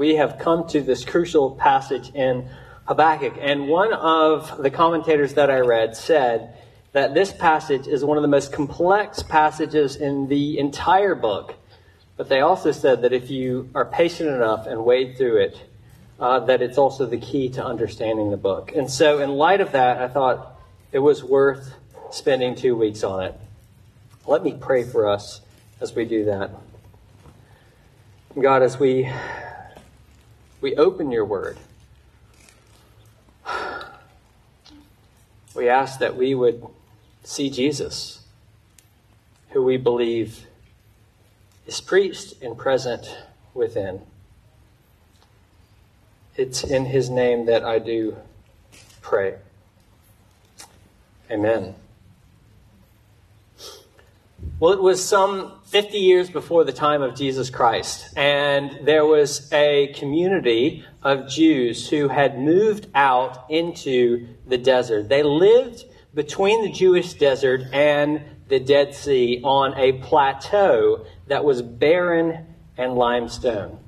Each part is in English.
we have come to this crucial passage in Habakkuk. And one of the commentators that I read said that this passage is one of the most complex passages in the entire book. But they also said that if you are patient enough and wade through it, uh, that it's also the key to understanding the book. And so, in light of that, I thought it was worth spending two weeks on it. Let me pray for us as we do that. God, as we we open your word, we ask that we would see Jesus, who we believe is preached and present within. It's in his name that I do pray. Amen. Well, it was some 50 years before the time of Jesus Christ, and there was a community of Jews who had moved out into the desert. They lived between the Jewish desert and the Dead Sea on a plateau that was barren and limestone.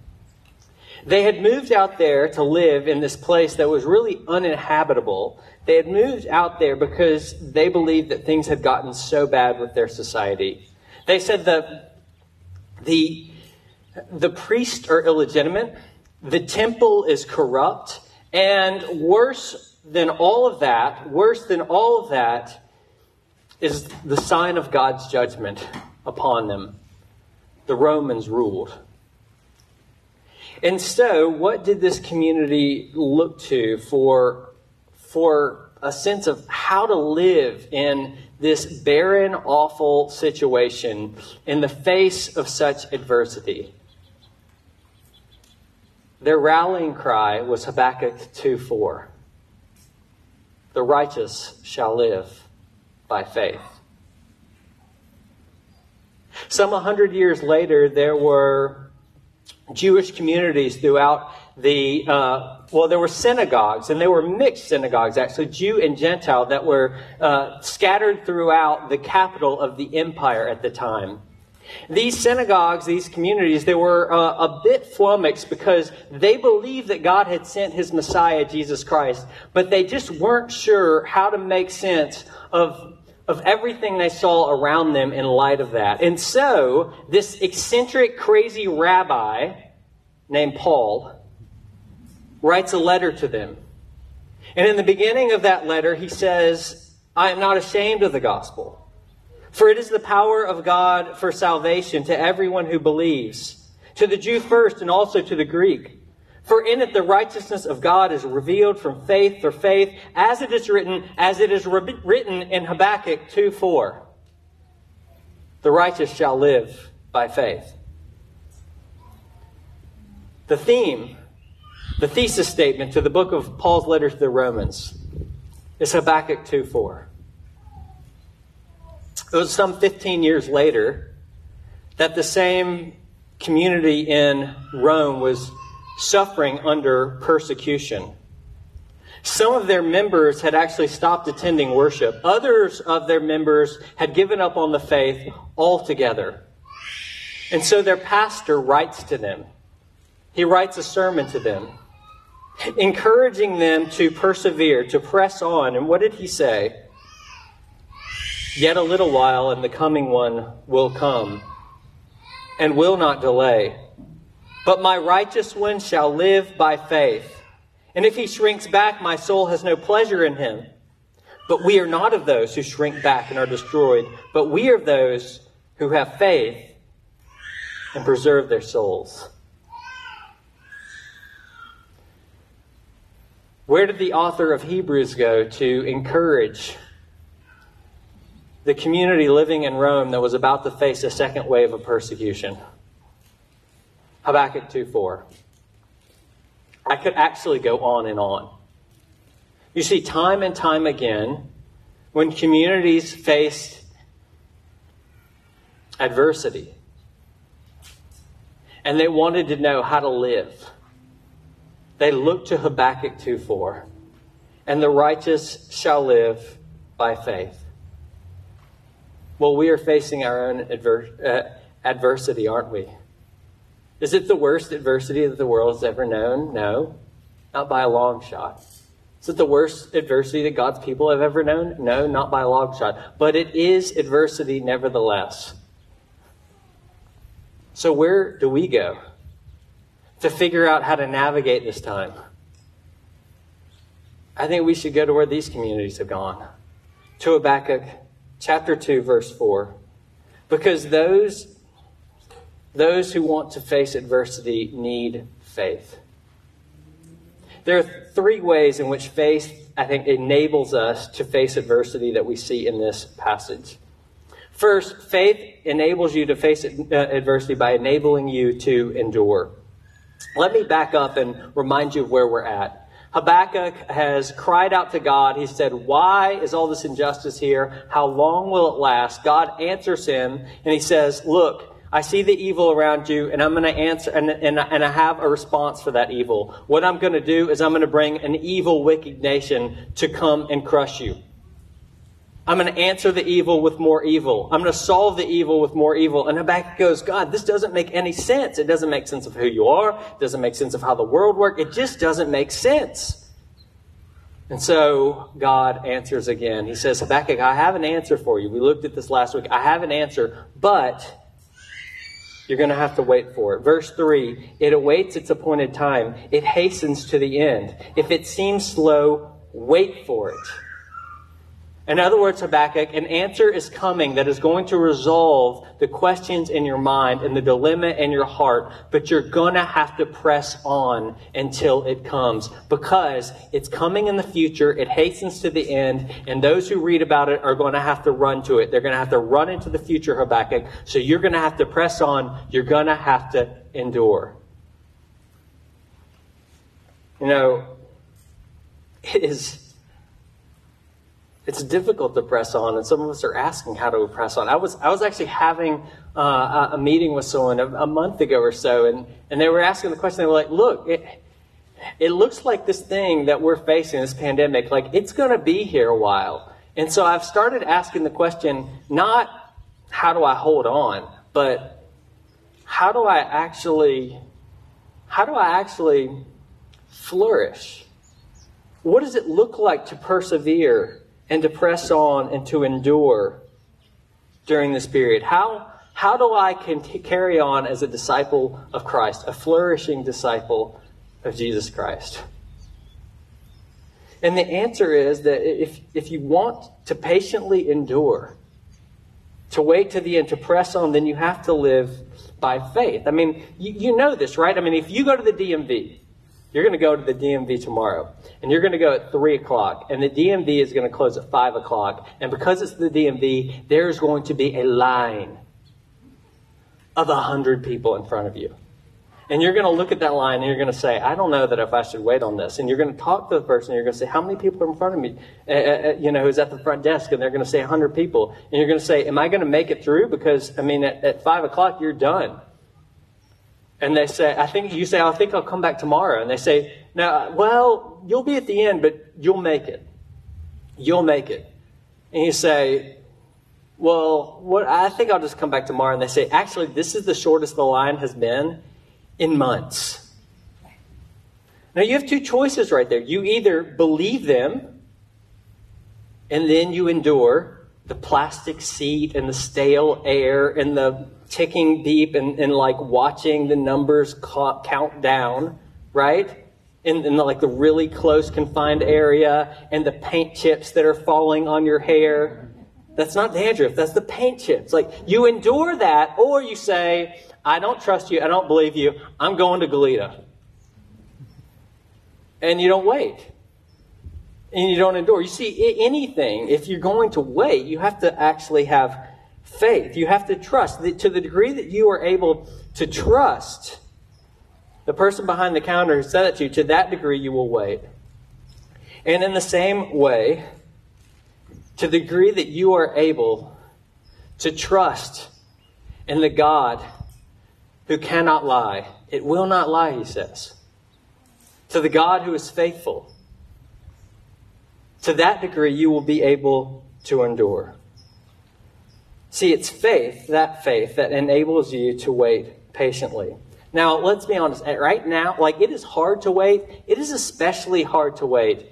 They had moved out there to live in this place that was really uninhabitable they had moved out there because they believed that things had gotten so bad with their society. They said that the, the priests are illegitimate, the temple is corrupt, and worse than all of that, worse than all of that, is the sign of God's judgment upon them. The Romans ruled. And so, what did this community look to for for a sense of how to live in this barren, awful situation in the face of such adversity. Their rallying cry was Habakkuk 2 4. The righteous shall live by faith. Some 100 years later, there were Jewish communities throughout the, uh, well, there were synagogues, and they were mixed synagogues, actually, Jew and Gentile, that were uh, scattered throughout the capital of the empire at the time. These synagogues, these communities, they were uh, a bit flummoxed because they believed that God had sent his Messiah, Jesus Christ, but they just weren't sure how to make sense of, of everything they saw around them in light of that. And so, this eccentric, crazy rabbi named Paul, writes a letter to them. And in the beginning of that letter, he says, I am not ashamed of the gospel, for it is the power of God for salvation to everyone who believes, to the Jew first and also to the Greek. For in it the righteousness of God is revealed from faith for faith, as it is written, as it is written in Habakkuk 2 4. The righteous shall live by faith. The theme the thesis statement to the book of Paul's letter to the Romans is Habakkuk 2 4. It was some 15 years later that the same community in Rome was suffering under persecution. Some of their members had actually stopped attending worship. Others of their members had given up on the faith altogether. And so their pastor writes to them. He writes a sermon to them encouraging them to persevere, to press on. And what did he say? Yet a little while, and the coming one will come, and will not delay. But my righteous one shall live by faith. And if he shrinks back, my soul has no pleasure in him. But we are not of those who shrink back and are destroyed, but we are those who have faith and preserve their souls. Where did the author of Hebrews go to encourage the community living in Rome that was about to face a second wave of persecution? Habakkuk 2 4. I could actually go on and on. You see, time and time again, when communities faced adversity and they wanted to know how to live, they looked to Habakkuk 2 4. And the righteous shall live by faith. Well, we are facing our own adver- uh, adversity, aren't we? Is it the worst adversity that the world has ever known? No, not by a long shot. Is it the worst adversity that God's people have ever known? No, not by a long shot. But it is adversity nevertheless. So, where do we go to figure out how to navigate this time? I think we should go to where these communities have gone to Habakkuk chapter 2, verse 4. Because those, those who want to face adversity need faith. There are three ways in which faith, I think, enables us to face adversity that we see in this passage. First, faith enables you to face uh, adversity by enabling you to endure. Let me back up and remind you of where we're at. Habakkuk has cried out to God. He said, Why is all this injustice here? How long will it last? God answers him and he says, Look, I see the evil around you, and I'm going to answer, and, and, and I have a response for that evil. What I'm going to do is I'm going to bring an evil, wicked nation to come and crush you. I'm going to answer the evil with more evil. I'm going to solve the evil with more evil. And Habakkuk goes, God, this doesn't make any sense. It doesn't make sense of who you are. It doesn't make sense of how the world works. It just doesn't make sense. And so God answers again. He says, Habakkuk, I have an answer for you. We looked at this last week. I have an answer, but you're going to have to wait for it. Verse 3 It awaits its appointed time, it hastens to the end. If it seems slow, wait for it. In other words, Habakkuk, an answer is coming that is going to resolve the questions in your mind and the dilemma in your heart, but you're going to have to press on until it comes because it's coming in the future. It hastens to the end, and those who read about it are going to have to run to it. They're going to have to run into the future, Habakkuk. So you're going to have to press on. You're going to have to endure. You know, it is it's difficult to press on, and some of us are asking how to press on. I was I was actually having uh, a meeting with someone a, a, month ago or so, and and they were asking the question. They were like, "Look, it, it looks like this thing that we're facing, this pandemic, like it's going to be here a while." And so I've started asking the question, not how do I hold on, but how do I actually how do I actually flourish? What does it look like to persevere? And to press on and to endure during this period? How, how do I can carry on as a disciple of Christ, a flourishing disciple of Jesus Christ? And the answer is that if, if you want to patiently endure, to wait to the end, to press on, then you have to live by faith. I mean, you, you know this, right? I mean, if you go to the DMV you're going to go to the DMV tomorrow, and you're going to go at 3 o'clock, and the DMV is going to close at 5 o'clock. And because it's the DMV, there's going to be a line of 100 people in front of you. And you're going to look at that line and you're going to say, I don't know that if I should wait on this. And you're going to talk to the person you're going to say, How many people are in front of me? Uh, uh, you know, who's at the front desk? And they're going to say 100 people. And you're going to say, Am I going to make it through? Because, I mean, at, at 5 o'clock, you're done and they say, I think you say, I think I'll come back tomorrow. And they say, no, well, you'll be at the end, but you'll make it. You'll make it. And you say, well, what, I think I'll just come back tomorrow. And they say, actually, this is the shortest the line has been in months. Now you have two choices right there. You either believe them and then you endure the plastic seat and the stale air and the ticking deep and, and like watching the numbers count down, right? In, in the, like the really close confined area and the paint chips that are falling on your hair. That's not dandruff. That's the paint chips. Like you endure that, or you say, "I don't trust you. I don't believe you. I'm going to Goleta," and you don't wait, and you don't endure. You see, anything if you're going to wait, you have to actually have faith. You have to trust. To the degree that you are able to trust the person behind the counter who said it to you, to that degree you will wait. And in the same way, to the degree that you are able to trust in the God who cannot lie, it will not lie, he says. To the God who is faithful, to that degree you will be able to endure. See, it's faith, that faith, that enables you to wait patiently. Now, let's be honest. Eh, right now, like it is hard to wait. It is especially hard to wait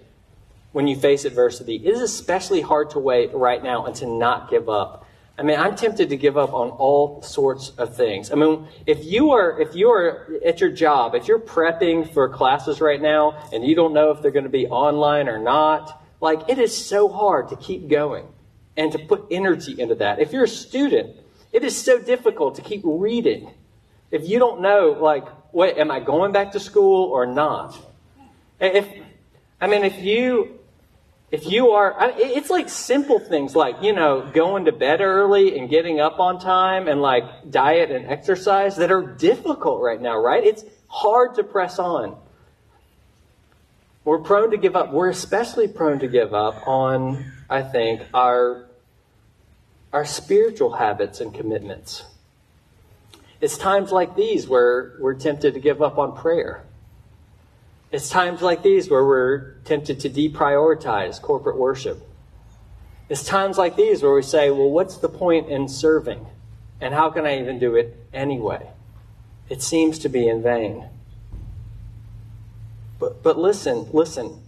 when you face adversity. It is especially hard to wait right now and to not give up. I mean, I'm tempted to give up on all sorts of things. I mean, if you are if you are at your job, if you're prepping for classes right now and you don't know if they're going to be online or not, like it is so hard to keep going and to put energy into that. If you're a student, it is so difficult to keep reading. If you don't know like, wait, am I going back to school or not? If I mean, if you if you are, it's like simple things like, you know, going to bed early and getting up on time and like diet and exercise that are difficult right now, right? It's hard to press on. We're prone to give up. We're especially prone to give up on, I think, our, our spiritual habits and commitments. It's times like these where we're tempted to give up on prayer. It's times like these where we're tempted to deprioritize corporate worship. It's times like these where we say, well, what's the point in serving? And how can I even do it anyway? It seems to be in vain. But, but listen, listen.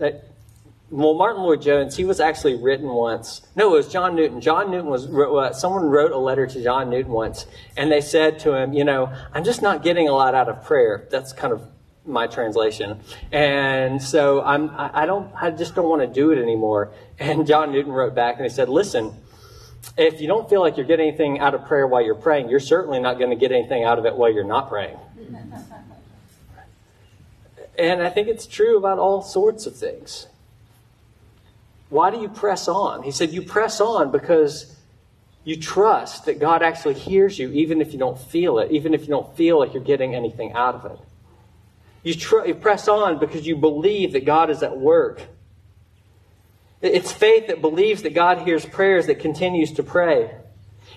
Well, Martyn Lloyd-Jones, he was actually written once. No, it was John Newton. John Newton was, uh, someone wrote a letter to John Newton once, and they said to him, you know, I'm just not getting a lot out of prayer. That's kind of my translation. And so I'm, I don't, I just don't want to do it anymore. And John Newton wrote back and he said, listen, if you don't feel like you're getting anything out of prayer while you're praying, you're certainly not going to get anything out of it while you're not praying. and I think it's true about all sorts of things. Why do you press on? He said, You press on because you trust that God actually hears you, even if you don't feel it, even if you don't feel like you're getting anything out of it. You, tr- you press on because you believe that God is at work. It's faith that believes that God hears prayers that continues to pray.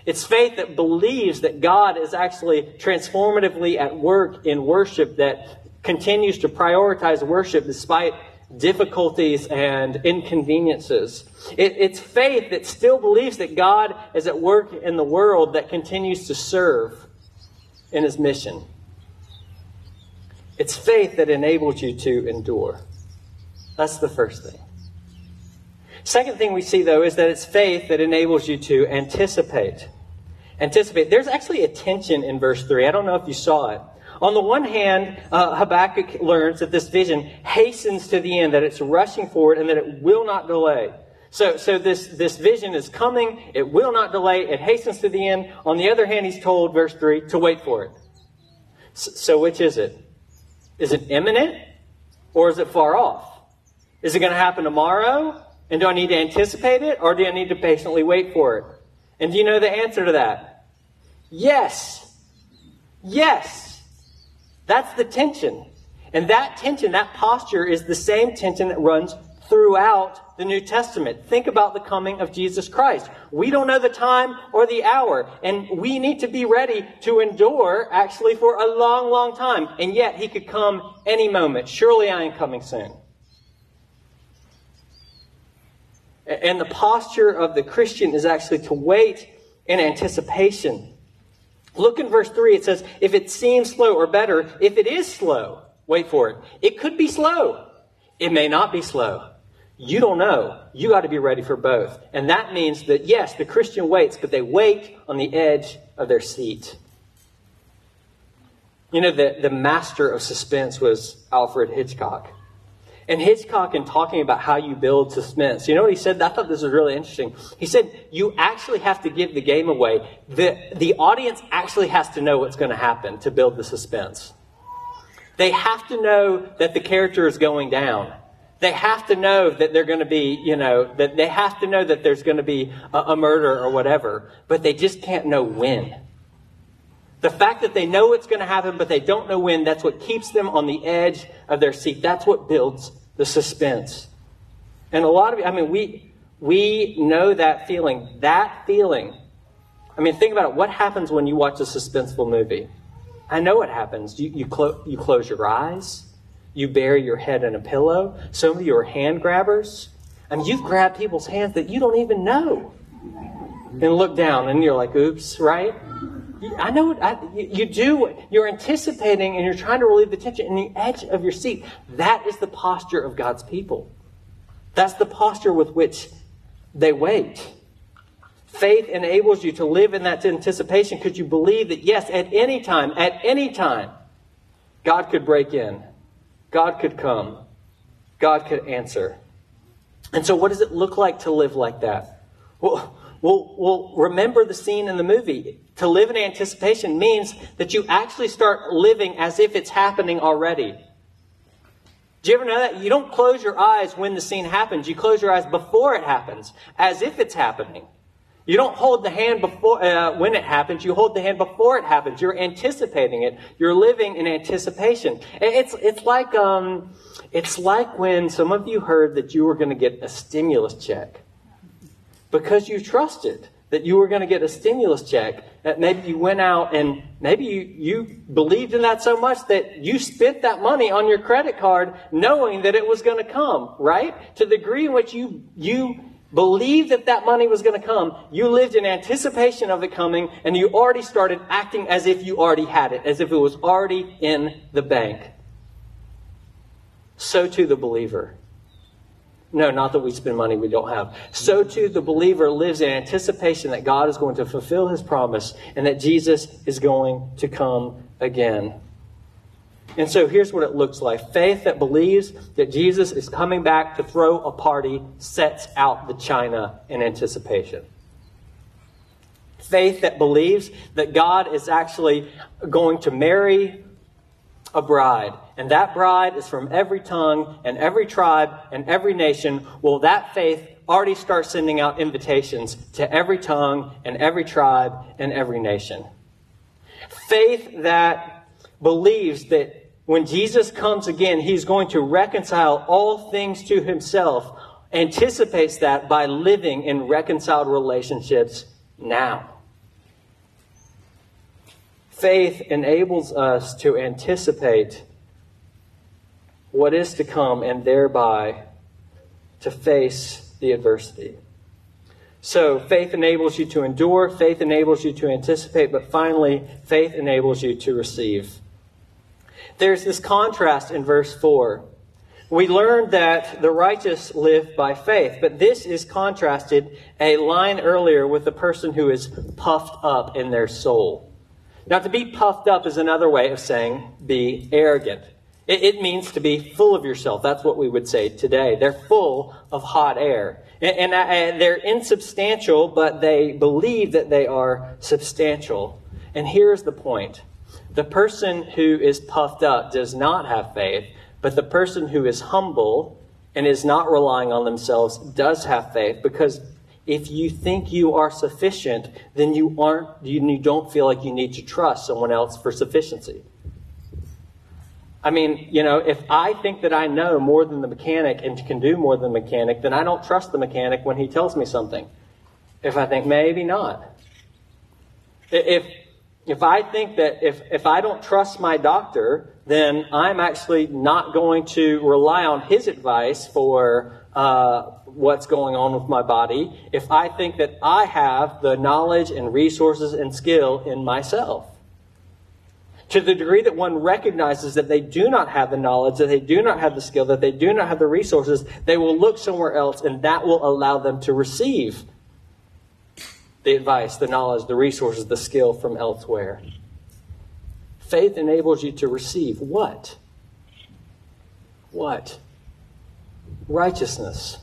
It's faith that believes that God is actually transformatively at work in worship that continues to prioritize worship despite difficulties and inconveniences. It, it's faith that still believes that God is at work in the world that continues to serve in his mission. It's faith that enables you to endure. That's the first thing. Second thing we see, though, is that it's faith that enables you to anticipate. Anticipate. There's actually a tension in verse 3. I don't know if you saw it. On the one hand, uh, Habakkuk learns that this vision hastens to the end, that it's rushing forward, and that it will not delay. So, so this, this vision is coming, it will not delay, it hastens to the end. On the other hand, he's told, verse 3, to wait for it. So, so which is it? Is it imminent or is it far off? Is it going to happen tomorrow? And do I need to anticipate it or do I need to patiently wait for it? And do you know the answer to that? Yes. Yes. That's the tension. And that tension, that posture is the same tension that runs throughout the New Testament. Think about the coming of Jesus Christ. We don't know the time or the hour, and we need to be ready to endure actually for a long, long time. And yet, He could come any moment. Surely I am coming soon. And the posture of the Christian is actually to wait in anticipation. Look in verse 3. It says, If it seems slow, or better, if it is slow, wait for it. It could be slow. It may not be slow. You don't know. You got to be ready for both. And that means that, yes, the Christian waits, but they wait on the edge of their seat. You know, the, the master of suspense was Alfred Hitchcock. And Hitchcock, in talking about how you build suspense, you know what he said? I thought this was really interesting. He said, you actually have to give the game away. The, the audience actually has to know what's going to happen to build the suspense. They have to know that the character is going down. They have to know that they're going to be, you know, that they have to know that there's going to be a, a murder or whatever, but they just can't know when. The fact that they know it's going to happen, but they don't know when, that's what keeps them on the edge of their seat. That's what builds the suspense. And a lot of, I mean, we, we know that feeling. That feeling. I mean, think about it. What happens when you watch a suspenseful movie? I know what happens. You, you, clo- you close your eyes. You bury your head in a pillow. Some of you are hand grabbers. I mean, you've grabbed people's hands that you don't even know. And look down and you're like, oops, right? I know I, you do. You're anticipating and you're trying to relieve the tension in the edge of your seat. That is the posture of God's people. That's the posture with which they wait. Faith enables you to live in that anticipation because you believe that, yes, at any time, at any time, God could break in, God could come, God could answer. And so, what does it look like to live like that? Well, well, well, remember the scene in the movie. To live in anticipation means that you actually start living as if it's happening already. Do you ever know that? You don't close your eyes when the scene happens. You close your eyes before it happens, as if it's happening. You don't hold the hand before uh, when it happens. You hold the hand before it happens. You're anticipating it. You're living in anticipation. It's it's like um, it's like when some of you heard that you were going to get a stimulus check because you trusted that you were going to get a stimulus check. That maybe you went out and maybe you, you believed in that so much that you spent that money on your credit card knowing that it was going to come, right? To the degree in which you you believed that that money was going to come, you lived in anticipation of it coming, and you already started acting as if you already had it, as if it was already in the bank. So too the believer. No, not that we spend money we don't have. So too the believer lives in anticipation that God is going to fulfill his promise and that Jesus is going to come again. And so here's what it looks like faith that believes that Jesus is coming back to throw a party sets out the china in anticipation. Faith that believes that God is actually going to marry a bride, and that bride is from every tongue and every tribe and every nation. Well, that faith already starts sending out invitations to every tongue and every tribe and every nation. Faith that believes that when Jesus comes again, he's going to reconcile all things to himself, anticipates that by living in reconciled relationships now. Faith enables us to anticipate what is to come and thereby to face the adversity. So, faith enables you to endure, faith enables you to anticipate, but finally, faith enables you to receive. There's this contrast in verse 4. We learned that the righteous live by faith, but this is contrasted a line earlier with the person who is puffed up in their soul. Now, to be puffed up is another way of saying be arrogant. It, it means to be full of yourself. That's what we would say today. They're full of hot air. And, and, and they're insubstantial, but they believe that they are substantial. And here's the point the person who is puffed up does not have faith, but the person who is humble and is not relying on themselves does have faith because if you think you are sufficient, then you aren't you don't feel like you need to trust someone else for sufficiency. I mean, you know, if I think that I know more than the mechanic and can do more than the mechanic, then I don't trust the mechanic when he tells me something. If I think maybe not. If if I think that if, if I don't trust my doctor, then I'm actually not going to rely on his advice for uh, what's going on with my body. If I think that I have the knowledge and resources and skill in myself. To the degree that one recognizes that they do not have the knowledge, that they do not have the skill, that they do not have the resources, they will look somewhere else, and that will allow them to receive the advice, the knowledge, the resources, the skill from elsewhere. Faith enables you to receive what? What? Righteousness.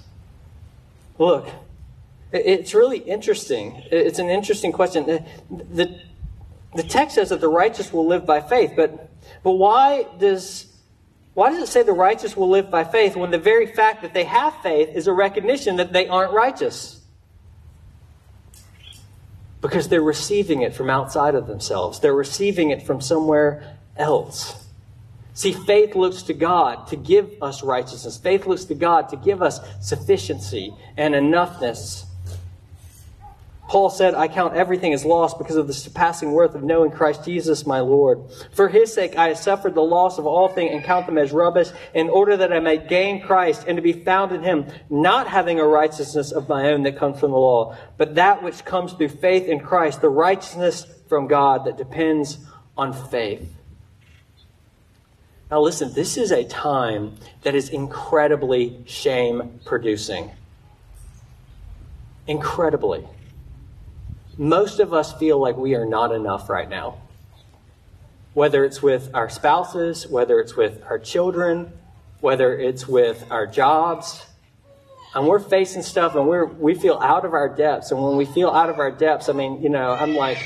Look, it's really interesting. It's an interesting question. The, the text says that the righteous will live by faith, but, but why does why does it say the righteous will live by faith when the very fact that they have faith is a recognition that they aren't righteous? because they're receiving it from outside of themselves. They're receiving it from somewhere else. See, faith looks to God to give us righteousness. Faith looks to God to give us sufficiency and enoughness. Paul said, I count everything as loss because of the surpassing worth of knowing Christ Jesus my Lord. For his sake I have suffered the loss of all things and count them as rubbish in order that I may gain Christ and to be found in him, not having a righteousness of my own that comes from the law, but that which comes through faith in Christ, the righteousness from God that depends on faith. Now listen, this is a time that is incredibly shame producing. Incredibly most of us feel like we are not enough right now. Whether it's with our spouses, whether it's with our children, whether it's with our jobs, and we're facing stuff and we're, we feel out of our depths. And when we feel out of our depths, I mean, you know, I'm like,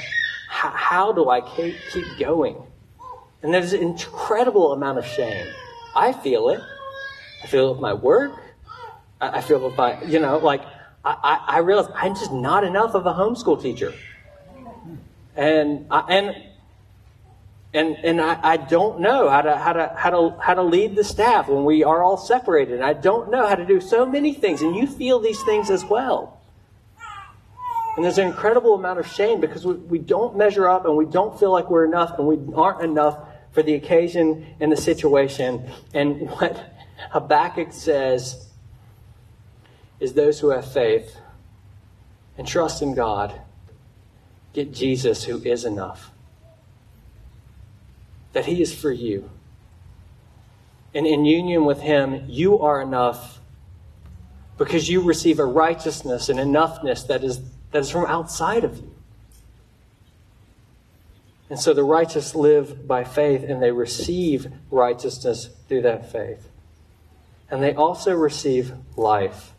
how do I keep, keep going? And there's an incredible amount of shame. I feel it. I feel it with my work. I feel it with my, you know, like, I, I realized I'm just not enough of a homeschool teacher. And I, and and and I, I, don't know how to how to how to how to lead the staff when we are all separated. I don't know how to do so many things, and you feel these things as well. And there's an incredible amount of shame because we, we don't measure up and we don't feel like we're enough and we aren't enough for the occasion and the situation. And what Habakkuk says is those who have faith and trust in God get Jesus, who is enough. That He is for you. And in union with Him, you are enough because you receive a righteousness and enoughness that is, that is from outside of you. And so the righteous live by faith and they receive righteousness through that faith. And they also receive life.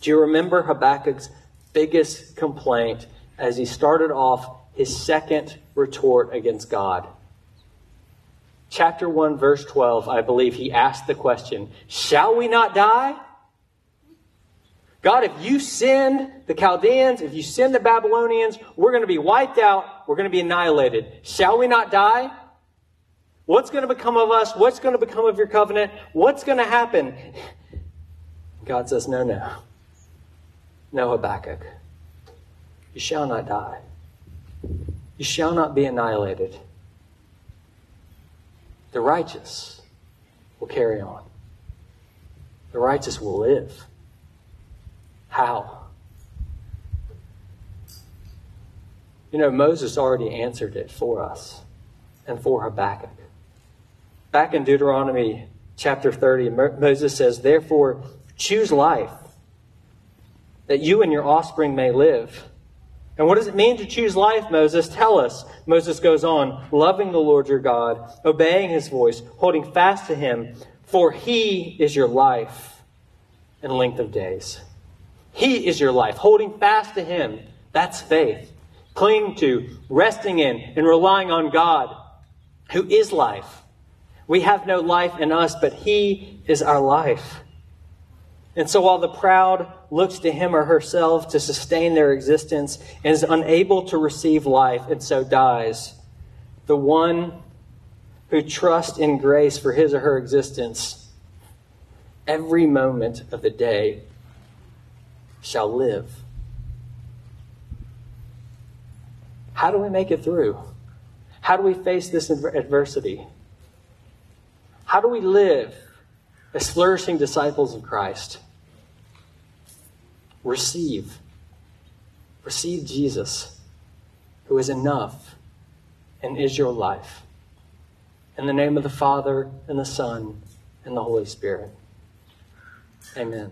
Do you remember Habakkuk's biggest complaint as he started off his second retort against God? Chapter 1, verse 12, I believe he asked the question Shall we not die? God, if you send the Chaldeans, if you send the Babylonians, we're going to be wiped out. We're going to be annihilated. Shall we not die? What's going to become of us? What's going to become of your covenant? What's going to happen? God says, No, no. No, Habakkuk, you shall not die. You shall not be annihilated. The righteous will carry on. The righteous will live. How? You know, Moses already answered it for us and for Habakkuk. Back in Deuteronomy chapter 30, Moses says, Therefore, choose life that you and your offspring may live. And what does it mean to choose life, Moses? Tell us. Moses goes on, loving the Lord your God, obeying his voice, holding fast to him, for he is your life and length of days. He is your life, holding fast to him. That's faith. Clinging to, resting in, and relying on God, who is life. We have no life in us, but he is our life. And so while the proud looks to him or herself to sustain their existence and is unable to receive life and so dies, the one who trusts in grace for his or her existence every moment of the day shall live. How do we make it through? How do we face this adversity? How do we live as flourishing disciples of Christ? Receive. Receive Jesus, who is enough and is your life. In the name of the Father, and the Son, and the Holy Spirit. Amen.